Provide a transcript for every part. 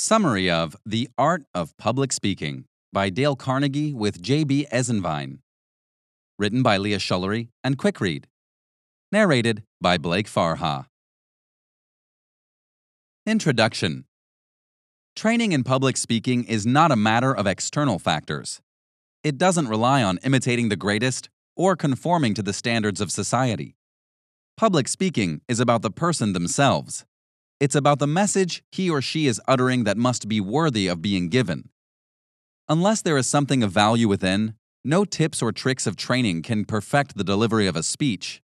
Summary of The Art of Public Speaking by Dale Carnegie with J.B. Esenwein. Written by Leah Schullery and Quickread. Narrated by Blake Farha. Introduction Training in public speaking is not a matter of external factors. It doesn't rely on imitating the greatest or conforming to the standards of society. Public speaking is about the person themselves. It's about the message he or she is uttering that must be worthy of being given. Unless there is something of value within, no tips or tricks of training can perfect the delivery of a speech.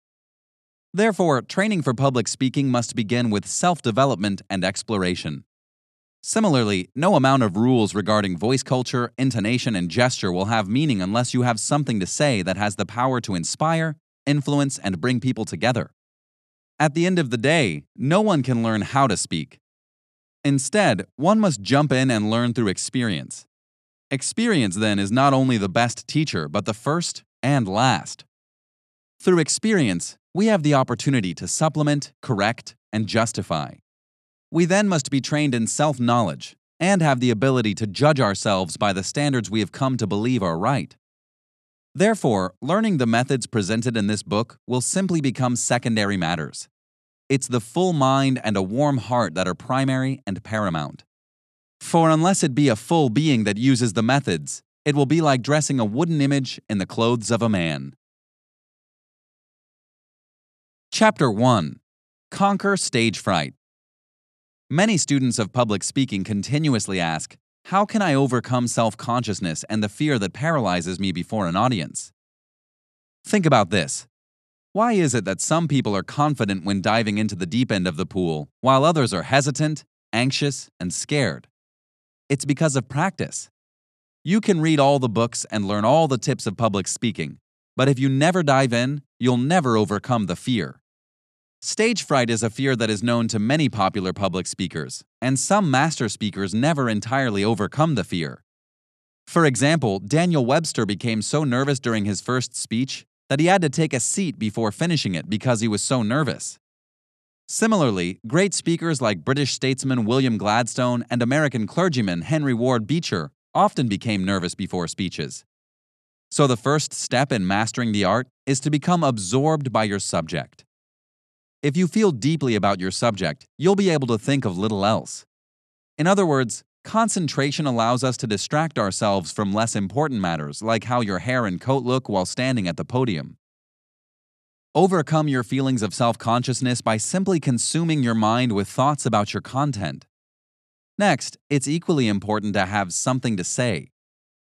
Therefore, training for public speaking must begin with self development and exploration. Similarly, no amount of rules regarding voice culture, intonation, and gesture will have meaning unless you have something to say that has the power to inspire, influence, and bring people together. At the end of the day, no one can learn how to speak. Instead, one must jump in and learn through experience. Experience, then, is not only the best teacher, but the first and last. Through experience, we have the opportunity to supplement, correct, and justify. We then must be trained in self knowledge and have the ability to judge ourselves by the standards we have come to believe are right. Therefore, learning the methods presented in this book will simply become secondary matters. It's the full mind and a warm heart that are primary and paramount. For unless it be a full being that uses the methods, it will be like dressing a wooden image in the clothes of a man. Chapter 1 Conquer Stage Fright. Many students of public speaking continuously ask, how can I overcome self consciousness and the fear that paralyzes me before an audience? Think about this. Why is it that some people are confident when diving into the deep end of the pool, while others are hesitant, anxious, and scared? It's because of practice. You can read all the books and learn all the tips of public speaking, but if you never dive in, you'll never overcome the fear. Stage fright is a fear that is known to many popular public speakers, and some master speakers never entirely overcome the fear. For example, Daniel Webster became so nervous during his first speech that he had to take a seat before finishing it because he was so nervous. Similarly, great speakers like British statesman William Gladstone and American clergyman Henry Ward Beecher often became nervous before speeches. So, the first step in mastering the art is to become absorbed by your subject. If you feel deeply about your subject, you'll be able to think of little else. In other words, concentration allows us to distract ourselves from less important matters like how your hair and coat look while standing at the podium. Overcome your feelings of self consciousness by simply consuming your mind with thoughts about your content. Next, it's equally important to have something to say.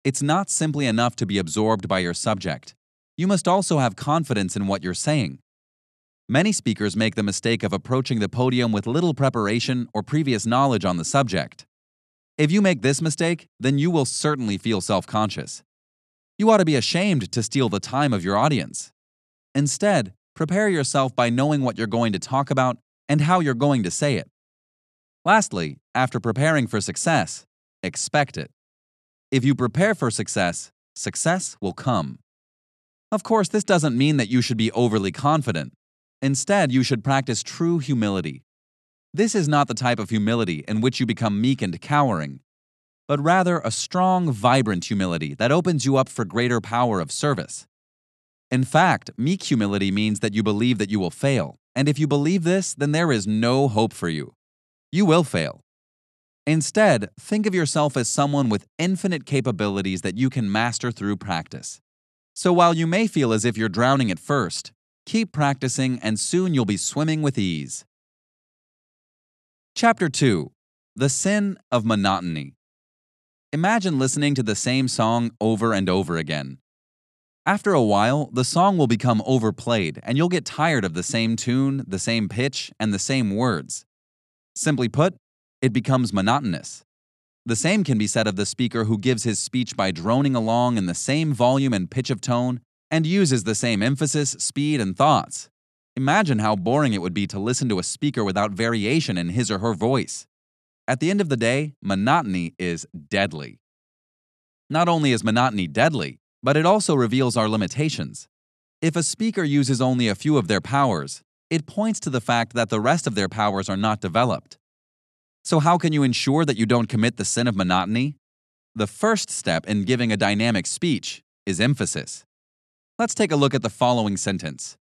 It's not simply enough to be absorbed by your subject. You must also have confidence in what you're saying. Many speakers make the mistake of approaching the podium with little preparation or previous knowledge on the subject. If you make this mistake, then you will certainly feel self conscious. You ought to be ashamed to steal the time of your audience. Instead, prepare yourself by knowing what you're going to talk about and how you're going to say it. Lastly, after preparing for success, expect it. If you prepare for success, success will come. Of course, this doesn't mean that you should be overly confident. Instead, you should practice true humility. This is not the type of humility in which you become meek and cowering, but rather a strong, vibrant humility that opens you up for greater power of service. In fact, meek humility means that you believe that you will fail, and if you believe this, then there is no hope for you. You will fail. Instead, think of yourself as someone with infinite capabilities that you can master through practice. So while you may feel as if you're drowning at first, Keep practicing, and soon you'll be swimming with ease. Chapter 2 The Sin of Monotony. Imagine listening to the same song over and over again. After a while, the song will become overplayed, and you'll get tired of the same tune, the same pitch, and the same words. Simply put, it becomes monotonous. The same can be said of the speaker who gives his speech by droning along in the same volume and pitch of tone and uses the same emphasis, speed, and thoughts. Imagine how boring it would be to listen to a speaker without variation in his or her voice. At the end of the day, monotony is deadly. Not only is monotony deadly, but it also reveals our limitations. If a speaker uses only a few of their powers, it points to the fact that the rest of their powers are not developed. So, how can you ensure that you don't commit the sin of monotony? The first step in giving a dynamic speech is emphasis. Let's take a look at the following sentence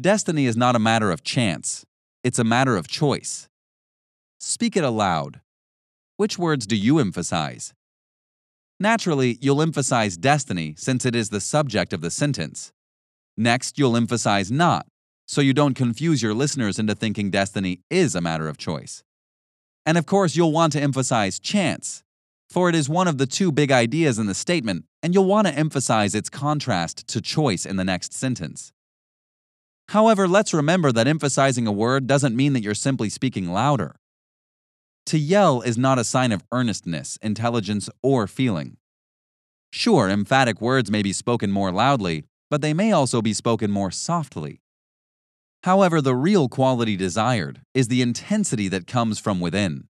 Destiny is not a matter of chance, it's a matter of choice. Speak it aloud. Which words do you emphasize? Naturally, you'll emphasize destiny since it is the subject of the sentence. Next, you'll emphasize not, so you don't confuse your listeners into thinking destiny is a matter of choice. And of course, you'll want to emphasize chance, for it is one of the two big ideas in the statement, and you'll want to emphasize its contrast to choice in the next sentence. However, let's remember that emphasizing a word doesn't mean that you're simply speaking louder. To yell is not a sign of earnestness, intelligence, or feeling. Sure, emphatic words may be spoken more loudly, but they may also be spoken more softly. However, the real quality desired is the intensity that comes from within.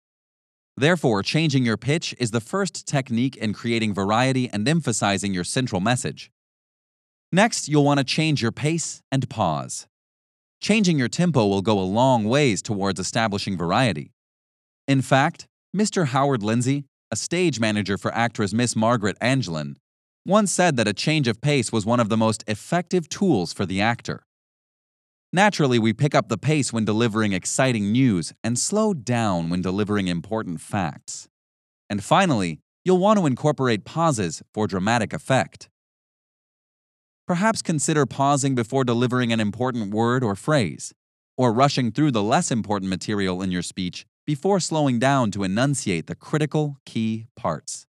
Therefore, changing your pitch is the first technique in creating variety and emphasizing your central message. Next, you'll want to change your pace and pause. Changing your tempo will go a long ways towards establishing variety. In fact, Mr. Howard Lindsay, a stage manager for actress Miss Margaret Anglin, once said that a change of pace was one of the most effective tools for the actor. Naturally, we pick up the pace when delivering exciting news and slow down when delivering important facts. And finally, you'll want to incorporate pauses for dramatic effect. Perhaps consider pausing before delivering an important word or phrase, or rushing through the less important material in your speech before slowing down to enunciate the critical key parts.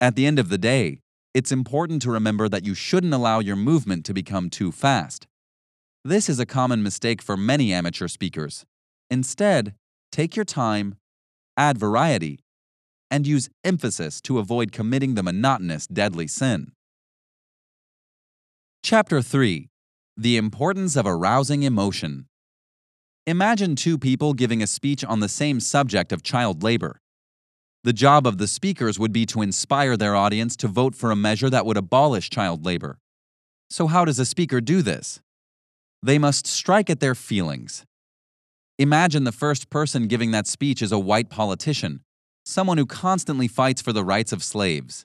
At the end of the day, it's important to remember that you shouldn't allow your movement to become too fast. This is a common mistake for many amateur speakers. Instead, take your time, add variety, and use emphasis to avoid committing the monotonous deadly sin. Chapter 3 The Importance of Arousing Emotion. Imagine two people giving a speech on the same subject of child labor. The job of the speakers would be to inspire their audience to vote for a measure that would abolish child labor. So, how does a speaker do this? They must strike at their feelings. Imagine the first person giving that speech is a white politician, someone who constantly fights for the rights of slaves.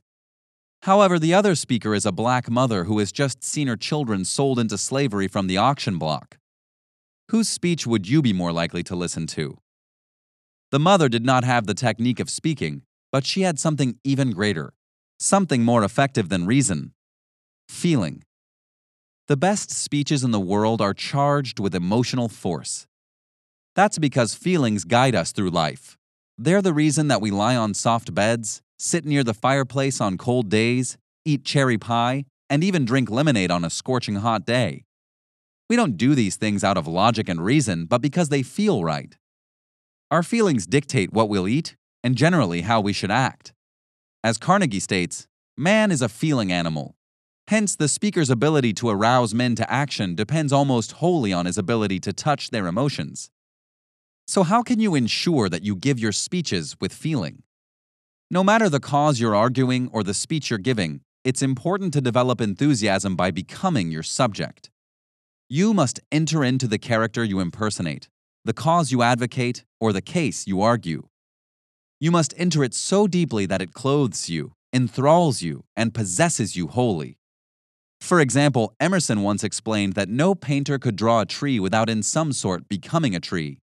However, the other speaker is a black mother who has just seen her children sold into slavery from the auction block. Whose speech would you be more likely to listen to? The mother did not have the technique of speaking, but she had something even greater, something more effective than reason feeling. The best speeches in the world are charged with emotional force. That's because feelings guide us through life. They're the reason that we lie on soft beds, sit near the fireplace on cold days, eat cherry pie, and even drink lemonade on a scorching hot day. We don't do these things out of logic and reason, but because they feel right. Our feelings dictate what we'll eat and generally how we should act. As Carnegie states, man is a feeling animal. Hence, the speaker's ability to arouse men to action depends almost wholly on his ability to touch their emotions. So, how can you ensure that you give your speeches with feeling? No matter the cause you're arguing or the speech you're giving, it's important to develop enthusiasm by becoming your subject. You must enter into the character you impersonate the cause you advocate, or the case you argue. You must enter it so deeply that it clothes you, enthralls you, and possesses you wholly. For example, Emerson once explained that no painter could draw a tree without in some sort becoming a tree,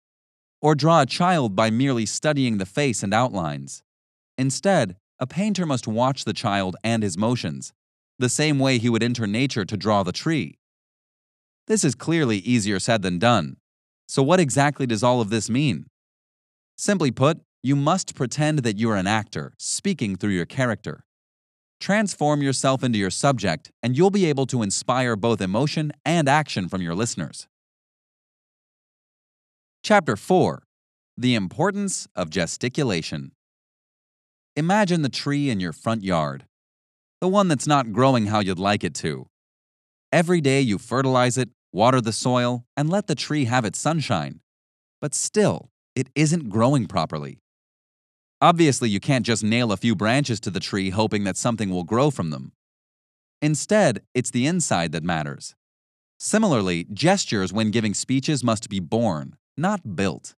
or draw a child by merely studying the face and outlines. Instead, a painter must watch the child and his motions, the same way he would enter nature to draw the tree. This is clearly easier said than done, so, what exactly does all of this mean? Simply put, you must pretend that you're an actor, speaking through your character. Transform yourself into your subject, and you'll be able to inspire both emotion and action from your listeners. Chapter 4 The Importance of Gesticulation. Imagine the tree in your front yard, the one that's not growing how you'd like it to. Every day you fertilize it, water the soil, and let the tree have its sunshine. But still, it isn't growing properly. Obviously, you can't just nail a few branches to the tree hoping that something will grow from them. Instead, it's the inside that matters. Similarly, gestures when giving speeches must be born, not built.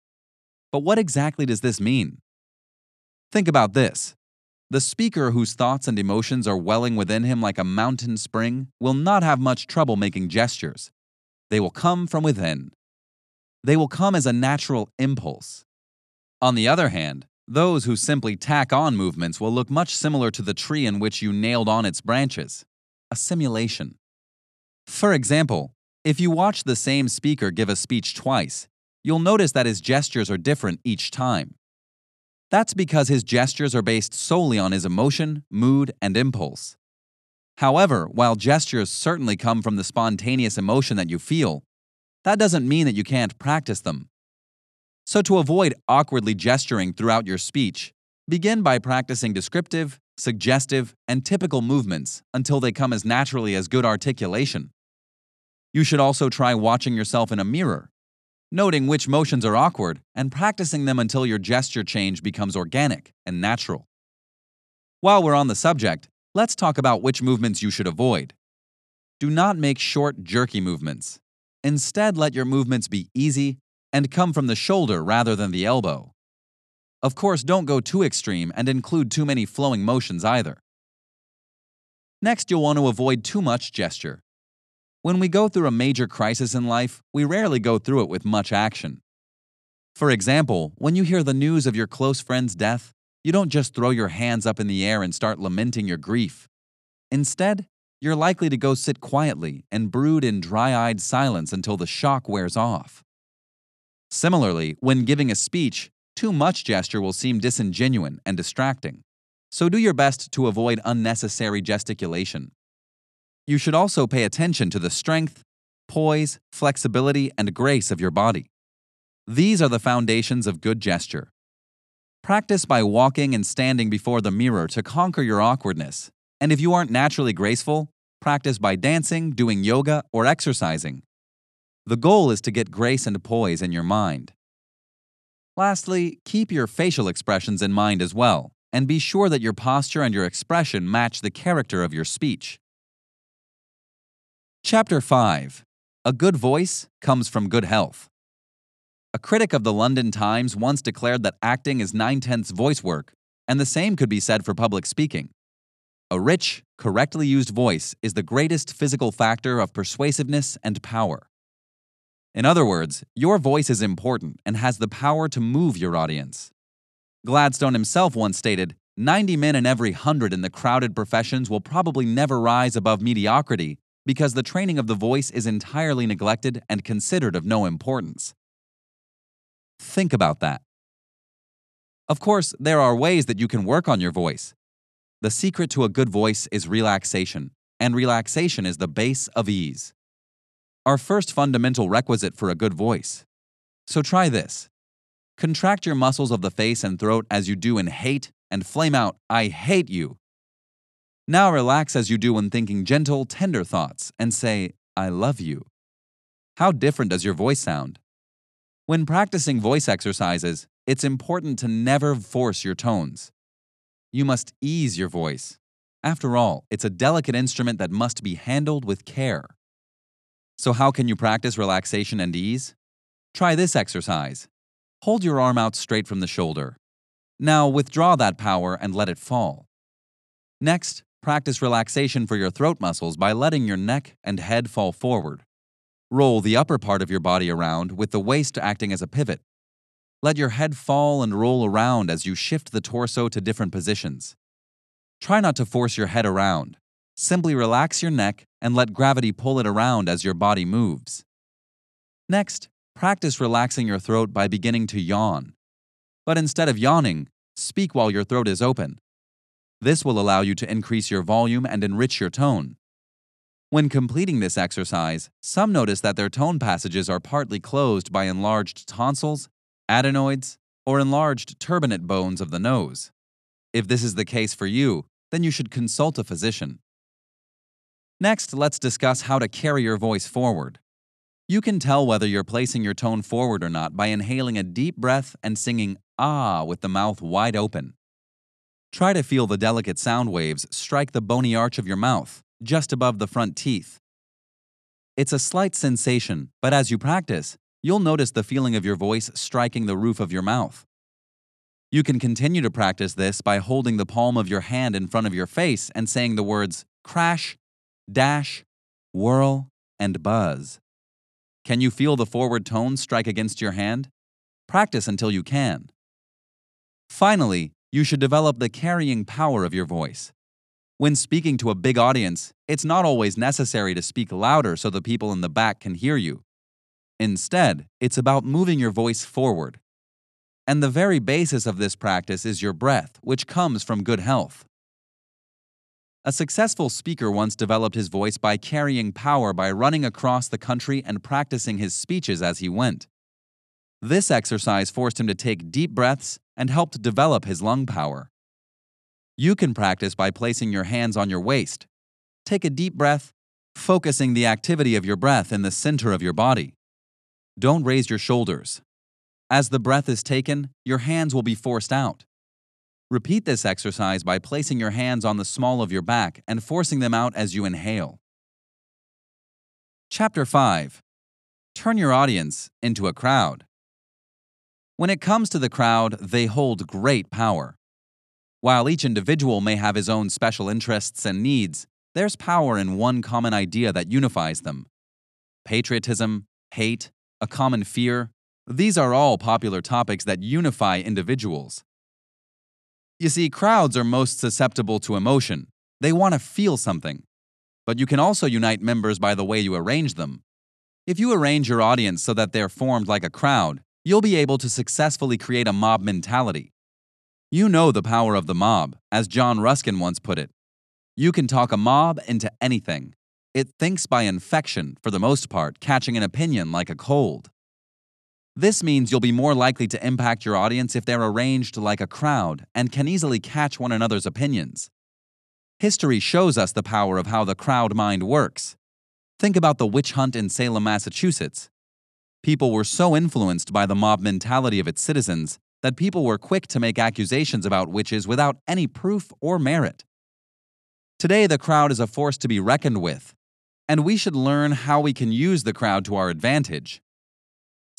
But what exactly does this mean? Think about this. The speaker whose thoughts and emotions are welling within him like a mountain spring will not have much trouble making gestures. They will come from within. They will come as a natural impulse. On the other hand, those who simply tack on movements will look much similar to the tree in which you nailed on its branches a simulation. For example, if you watch the same speaker give a speech twice, you'll notice that his gestures are different each time. That's because his gestures are based solely on his emotion, mood, and impulse. However, while gestures certainly come from the spontaneous emotion that you feel, that doesn't mean that you can't practice them. So, to avoid awkwardly gesturing throughout your speech, begin by practicing descriptive, suggestive, and typical movements until they come as naturally as good articulation. You should also try watching yourself in a mirror noting which motions are awkward and practicing them until your gesture change becomes organic and natural. While we're on the subject, let's talk about which movements you should avoid. Do not make short, jerky movements. Instead, let your movements be easy and come from the shoulder rather than the elbow. Of course, don't go too extreme and include too many flowing motions either. Next, you'll want to avoid too much gesture. When we go through a major crisis in life, we rarely go through it with much action. For example, when you hear the news of your close friend's death, you don't just throw your hands up in the air and start lamenting your grief. Instead, you're likely to go sit quietly and brood in dry eyed silence until the shock wears off. Similarly, when giving a speech, too much gesture will seem disingenuous and distracting. So do your best to avoid unnecessary gesticulation. You should also pay attention to the strength, poise, flexibility, and grace of your body. These are the foundations of good gesture. Practice by walking and standing before the mirror to conquer your awkwardness. And if you aren't naturally graceful, practice by dancing, doing yoga, or exercising. The goal is to get grace and poise in your mind. Lastly, keep your facial expressions in mind as well, and be sure that your posture and your expression match the character of your speech. Chapter 5 A Good Voice Comes from Good Health. A critic of the London Times once declared that acting is nine tenths voice work, and the same could be said for public speaking. A rich, correctly used voice is the greatest physical factor of persuasiveness and power. In other words, your voice is important and has the power to move your audience. Gladstone himself once stated 90 men in every 100 in the crowded professions will probably never rise above mediocrity because the training of the voice is entirely neglected and considered of no importance. Think about that. Of course, there are ways that you can work on your voice. The secret to a good voice is relaxation, and relaxation is the base of ease. Our first fundamental requisite for a good voice. So try this. Contract your muscles of the face and throat as you do in hate and flame out, I hate you now relax as you do when thinking gentle, tender thoughts and say, I love you. How different does your voice sound? When practicing voice exercises, it's important to never force your tones. You must ease your voice. After all, it's a delicate instrument that must be handled with care. So, how can you practice relaxation and ease? Try this exercise. Hold your arm out straight from the shoulder. Now withdraw that power and let it fall. Next, Practice relaxation for your throat muscles by letting your neck and head fall forward. Roll the upper part of your body around with the waist acting as a pivot. Let your head fall and roll around as you shift the torso to different positions. Try not to force your head around. Simply relax your neck and let gravity pull it around as your body moves. Next, practice relaxing your throat by beginning to yawn. But instead of yawning, speak while your throat is open. This will allow you to increase your volume and enrich your tone. When completing this exercise, some notice that their tone passages are partly closed by enlarged tonsils, adenoids, or enlarged turbinate bones of the nose. If this is the case for you, then you should consult a physician. Next, let's discuss how to carry your voice forward. You can tell whether you're placing your tone forward or not by inhaling a deep breath and singing ah with the mouth wide open. Try to feel the delicate sound waves strike the bony arch of your mouth, just above the front teeth. It's a slight sensation, but as you practice, you'll notice the feeling of your voice striking the roof of your mouth. You can continue to practice this by holding the palm of your hand in front of your face and saying the words crash, dash, whirl, and buzz. Can you feel the forward tone strike against your hand? Practice until you can. Finally, you should develop the carrying power of your voice. When speaking to a big audience, it's not always necessary to speak louder so the people in the back can hear you. Instead, it's about moving your voice forward. And the very basis of this practice is your breath, which comes from good health. A successful speaker once developed his voice by carrying power by running across the country and practicing his speeches as he went. This exercise forced him to take deep breaths and helped develop his lung power. You can practice by placing your hands on your waist. Take a deep breath, focusing the activity of your breath in the center of your body. Don't raise your shoulders. As the breath is taken, your hands will be forced out. Repeat this exercise by placing your hands on the small of your back and forcing them out as you inhale. Chapter 5 Turn your audience into a crowd. When it comes to the crowd, they hold great power. While each individual may have his own special interests and needs, there's power in one common idea that unifies them patriotism, hate, a common fear, these are all popular topics that unify individuals. You see, crowds are most susceptible to emotion. They want to feel something. But you can also unite members by the way you arrange them. If you arrange your audience so that they're formed like a crowd, you'll be able to successfully create a mob mentality. You know the power of the mob, as John Ruskin once put it. You can talk a mob into anything. It thinks by infection, for the most part, catching an opinion like a cold. This means you'll be more likely to impact your audience if they're arranged like a crowd and can easily catch one another's opinions. History shows us the power of how the crowd mind works. Think about the witch hunt in Salem, Massachusetts. People were so influenced by the mob mentality of its citizens that people were quick to make accusations about witches without any proof or merit. Today, the crowd is a force to be reckoned with, and we should learn how we can use the crowd to our advantage.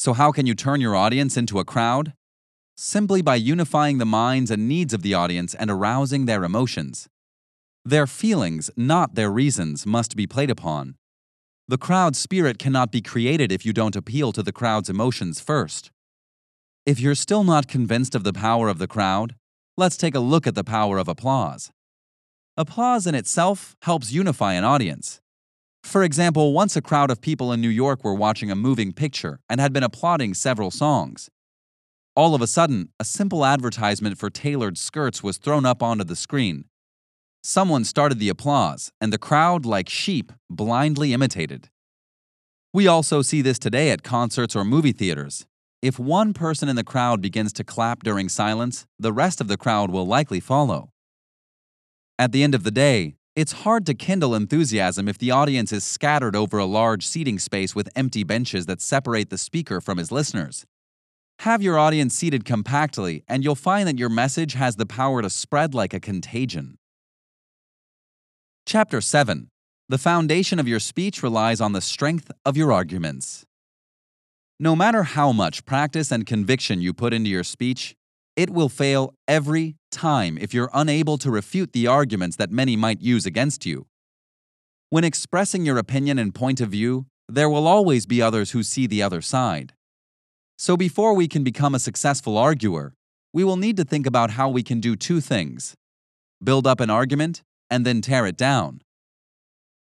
So, how can you turn your audience into a crowd? Simply by unifying the minds and needs of the audience and arousing their emotions. Their feelings, not their reasons, must be played upon. The crowd spirit cannot be created if you don't appeal to the crowd's emotions first. If you're still not convinced of the power of the crowd, let's take a look at the power of applause. Applause in itself helps unify an audience. For example, once a crowd of people in New York were watching a moving picture and had been applauding several songs. All of a sudden, a simple advertisement for tailored skirts was thrown up onto the screen. Someone started the applause, and the crowd, like sheep, blindly imitated. We also see this today at concerts or movie theaters. If one person in the crowd begins to clap during silence, the rest of the crowd will likely follow. At the end of the day, it's hard to kindle enthusiasm if the audience is scattered over a large seating space with empty benches that separate the speaker from his listeners. Have your audience seated compactly, and you'll find that your message has the power to spread like a contagion. Chapter 7 The foundation of your speech relies on the strength of your arguments. No matter how much practice and conviction you put into your speech, it will fail every time if you're unable to refute the arguments that many might use against you. When expressing your opinion and point of view, there will always be others who see the other side. So before we can become a successful arguer, we will need to think about how we can do two things build up an argument and then tear it down.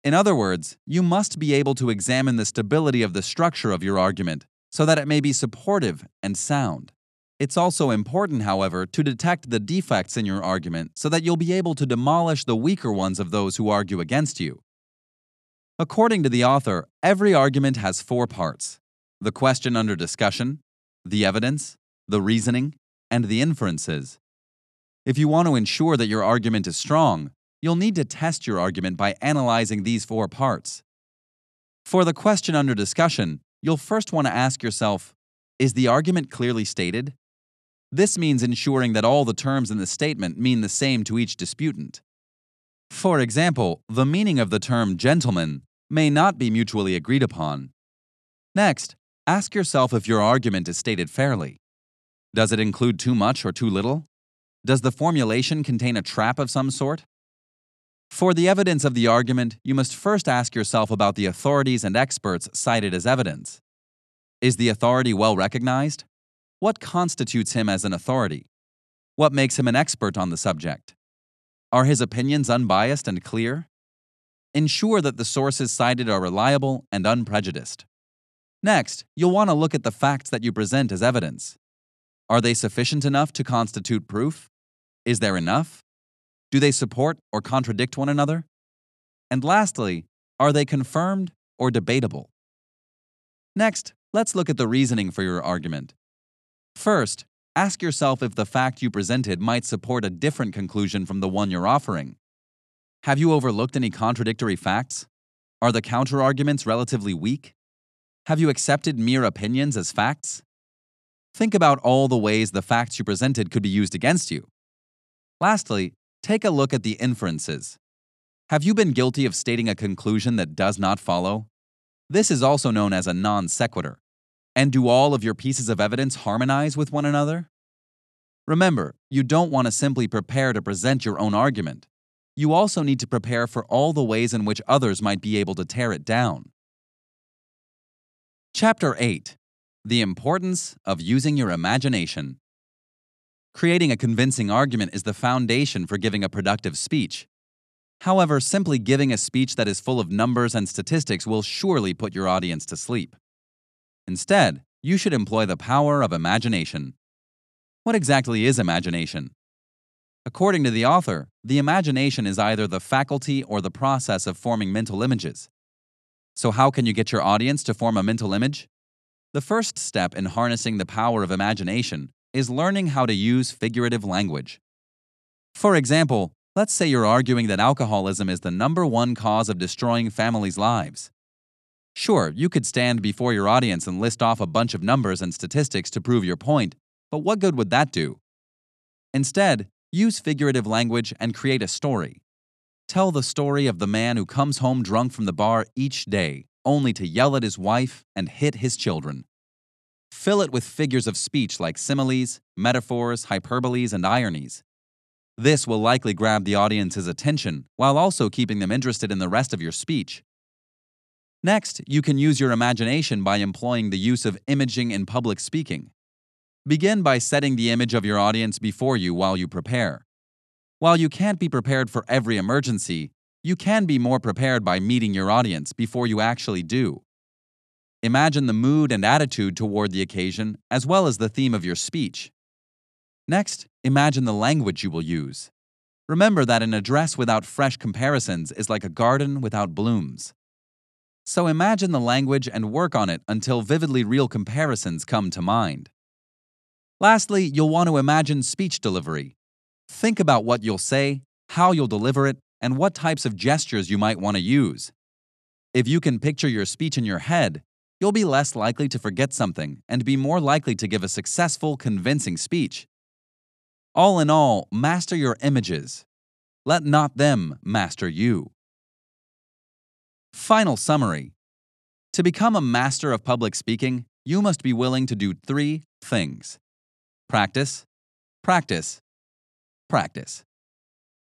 In other words, you must be able to examine the stability of the structure of your argument so that it may be supportive and sound. It's also important, however, to detect the defects in your argument so that you'll be able to demolish the weaker ones of those who argue against you. According to the author, every argument has four parts the question under discussion, the evidence, the reasoning, and the inferences. If you want to ensure that your argument is strong, you'll need to test your argument by analyzing these four parts. For the question under discussion, you'll first want to ask yourself Is the argument clearly stated? This means ensuring that all the terms in the statement mean the same to each disputant. For example, the meaning of the term gentleman may not be mutually agreed upon. Next, Ask yourself if your argument is stated fairly. Does it include too much or too little? Does the formulation contain a trap of some sort? For the evidence of the argument, you must first ask yourself about the authorities and experts cited as evidence. Is the authority well recognized? What constitutes him as an authority? What makes him an expert on the subject? Are his opinions unbiased and clear? Ensure that the sources cited are reliable and unprejudiced. Next, you'll want to look at the facts that you present as evidence. Are they sufficient enough to constitute proof? Is there enough? Do they support or contradict one another? And lastly, are they confirmed or debatable? Next, let's look at the reasoning for your argument. First, ask yourself if the fact you presented might support a different conclusion from the one you're offering. Have you overlooked any contradictory facts? Are the counterarguments relatively weak? Have you accepted mere opinions as facts? Think about all the ways the facts you presented could be used against you. Lastly, Take a look at the inferences. Have you been guilty of stating a conclusion that does not follow? This is also known as a non sequitur. And do all of your pieces of evidence harmonize with one another? Remember, you don't want to simply prepare to present your own argument. You also need to prepare for all the ways in which others might be able to tear it down. Chapter 8 The Importance of Using Your Imagination. Creating a convincing argument is the foundation for giving a productive speech. However, simply giving a speech that is full of numbers and statistics will surely put your audience to sleep. Instead, you should employ the power of imagination. What exactly is imagination? According to the author, the imagination is either the faculty or the process of forming mental images. So, how can you get your audience to form a mental image? The first step in harnessing the power of imagination is learning how to use figurative language. For example, let's say you're arguing that alcoholism is the number one cause of destroying families' lives. Sure, you could stand before your audience and list off a bunch of numbers and statistics to prove your point, but what good would that do? Instead, use figurative language and create a story. Tell the story of the man who comes home drunk from the bar each day, only to yell at his wife and hit his children. Fill it with figures of speech like similes, metaphors, hyperboles, and ironies. This will likely grab the audience's attention while also keeping them interested in the rest of your speech. Next, you can use your imagination by employing the use of imaging in public speaking. Begin by setting the image of your audience before you while you prepare. While you can't be prepared for every emergency, you can be more prepared by meeting your audience before you actually do. Imagine the mood and attitude toward the occasion, as well as the theme of your speech. Next, imagine the language you will use. Remember that an address without fresh comparisons is like a garden without blooms. So imagine the language and work on it until vividly real comparisons come to mind. Lastly, you'll want to imagine speech delivery. Think about what you'll say, how you'll deliver it, and what types of gestures you might want to use. If you can picture your speech in your head, you'll be less likely to forget something and be more likely to give a successful, convincing speech. All in all, master your images. Let not them master you. Final summary To become a master of public speaking, you must be willing to do three things practice, practice, practice.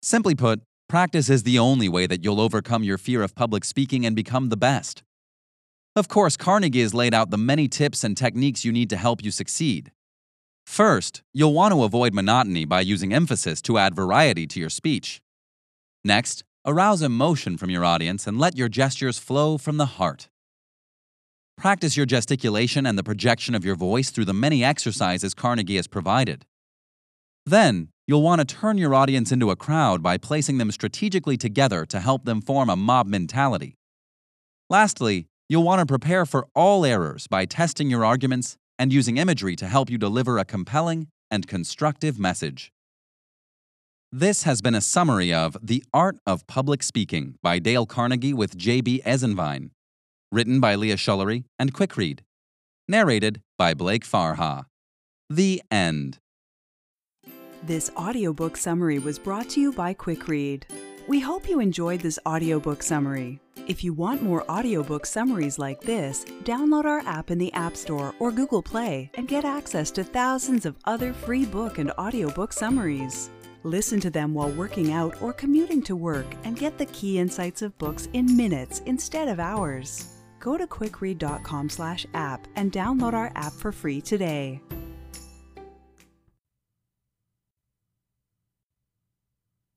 Simply put, practice is the only way that you'll overcome your fear of public speaking and become the best. Of course, Carnegie has laid out the many tips and techniques you need to help you succeed. First, you'll want to avoid monotony by using emphasis to add variety to your speech. Next, arouse emotion from your audience and let your gestures flow from the heart. Practice your gesticulation and the projection of your voice through the many exercises Carnegie has provided. Then, you'll want to turn your audience into a crowd by placing them strategically together to help them form a mob mentality. Lastly, You'll want to prepare for all errors by testing your arguments and using imagery to help you deliver a compelling and constructive message. This has been a summary of The Art of Public Speaking by Dale Carnegie with J.B. Esenwein, written by Leah Schullery and Quick Read, narrated by Blake Farha. The End. This audiobook summary was brought to you by Quick Read. We hope you enjoyed this audiobook summary. If you want more audiobook summaries like this, download our app in the App Store or Google Play and get access to thousands of other free book and audiobook summaries. Listen to them while working out or commuting to work and get the key insights of books in minutes instead of hours. Go to quickread.com/app and download our app for free today.